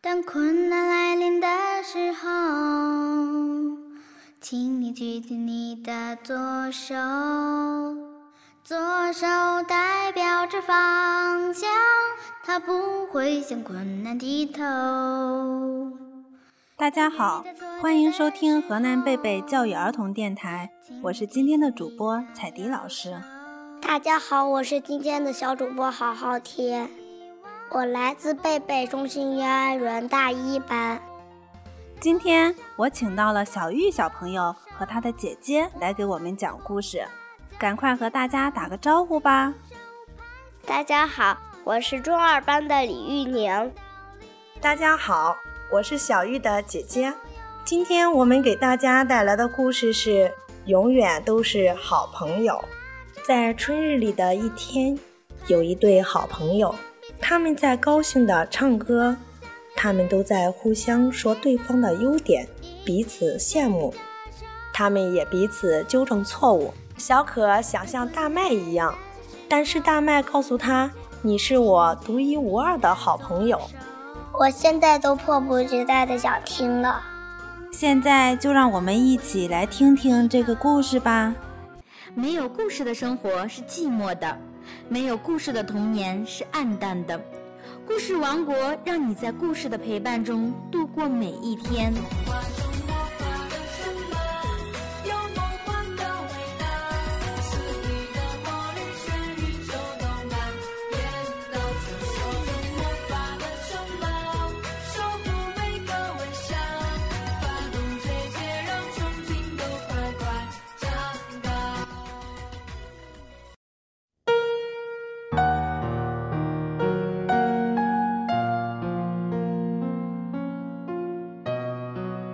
当困难来临的时候，请你举起你的左手，左手代表着方向，它不会向困难低头。大家好，欢迎收听河南贝贝教育儿童电台，我是今天的主播彩迪老师。大家好，我是今天的小主播好好天。我来自贝贝中心幼儿园大一班。今天我请到了小玉小朋友和他的姐姐来给我们讲故事，赶快和大家打个招呼吧。大家好，我是中二班的李玉宁。大家好，我是小玉的姐姐。今天我们给大家带来的故事是《永远都是好朋友》。在春日里的一天，有一对好朋友。他们在高兴地唱歌，他们都在互相说对方的优点，彼此羡慕。他们也彼此纠正错误。小可想像大麦一样，但是大麦告诉他：“你是我独一无二的好朋友。”我现在都迫不及待地想听了。现在就让我们一起来听听这个故事吧。没有故事的生活是寂寞的。没有故事的童年是暗淡的，故事王国让你在故事的陪伴中度过每一天。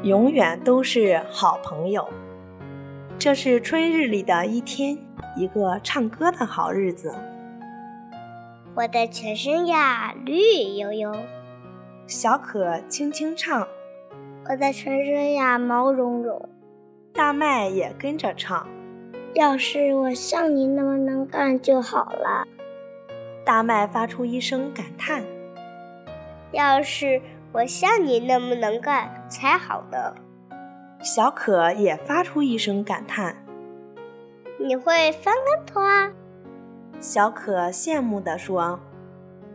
永远都是好朋友。这是春日里的一天，一个唱歌的好日子。我的全身呀绿油油，小可轻轻唱。我的全身呀毛茸茸，大麦也跟着唱。要是我像你那么能干就好了。大麦发出一声感叹。要是。我像你那么能干才好呢。小可也发出一声感叹。你会翻跟头啊？小可羡慕地说。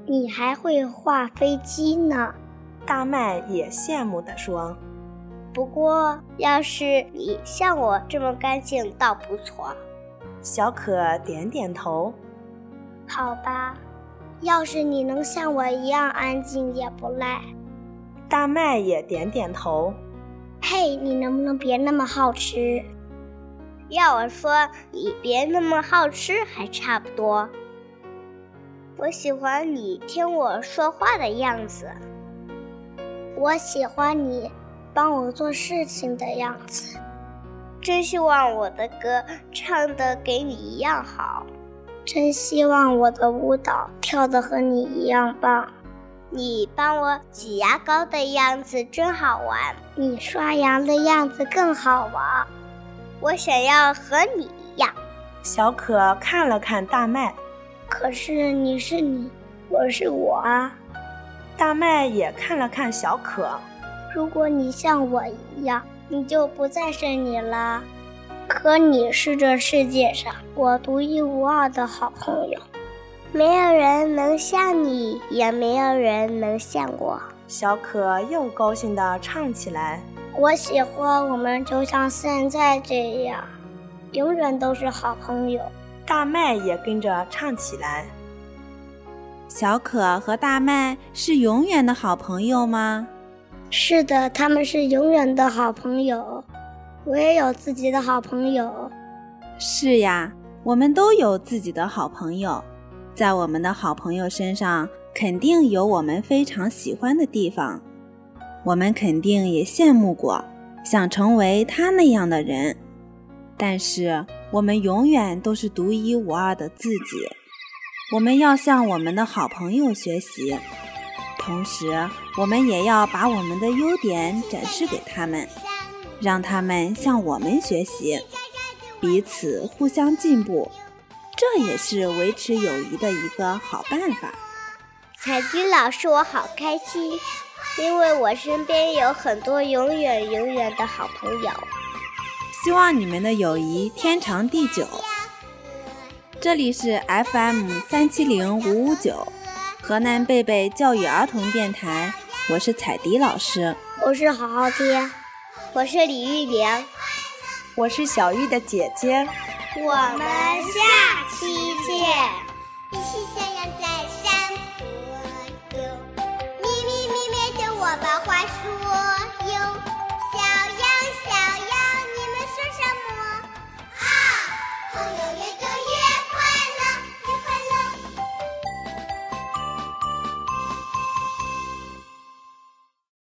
你还会画飞机呢。大麦也羡慕地说。不过，要是你像我这么干净，倒不错。小可点点头。好吧，要是你能像我一样安静，也不赖。大麦也点点头。嘿，你能不能别那么好吃？要我说，你别那么好吃还差不多。我喜欢你听我说话的样子。我喜欢你帮我做事情的样子。真希望我的歌唱的给你一样好。真希望我的舞蹈跳的和你一样棒。你帮我挤牙膏的样子真好玩，你刷牙的样子更好玩。我想要和你一样。小可看了看大麦，可是你是你，我是我啊。大麦也看了看小可，如果你像我一样，你就不再是你了。可你是这世界上我独一无二的好朋友。没有人能像你，也没有人能像我。小可又高兴地唱起来。我喜欢我们，就像现在这样，永远都是好朋友。大麦也跟着唱起来。小可和大麦是永远的好朋友吗？是的，他们是永远的好朋友。我也有自己的好朋友。是呀，我们都有自己的好朋友。在我们的好朋友身上，肯定有我们非常喜欢的地方。我们肯定也羡慕过，想成为他那样的人。但是，我们永远都是独一无二的自己。我们要向我们的好朋友学习，同时，我们也要把我们的优点展示给他们，让他们向我们学习，彼此互相进步。这也是维持友谊的一个好办法。彩军老师，我好开心，因为我身边有很多永远永远的好朋友。希望你们的友谊天长地久。这里是 FM 三七零五五九，河南贝贝教育儿童电台，我是彩迪老师，我是好好听，我是李玉玲，我是小玉的姐姐，我们下期见。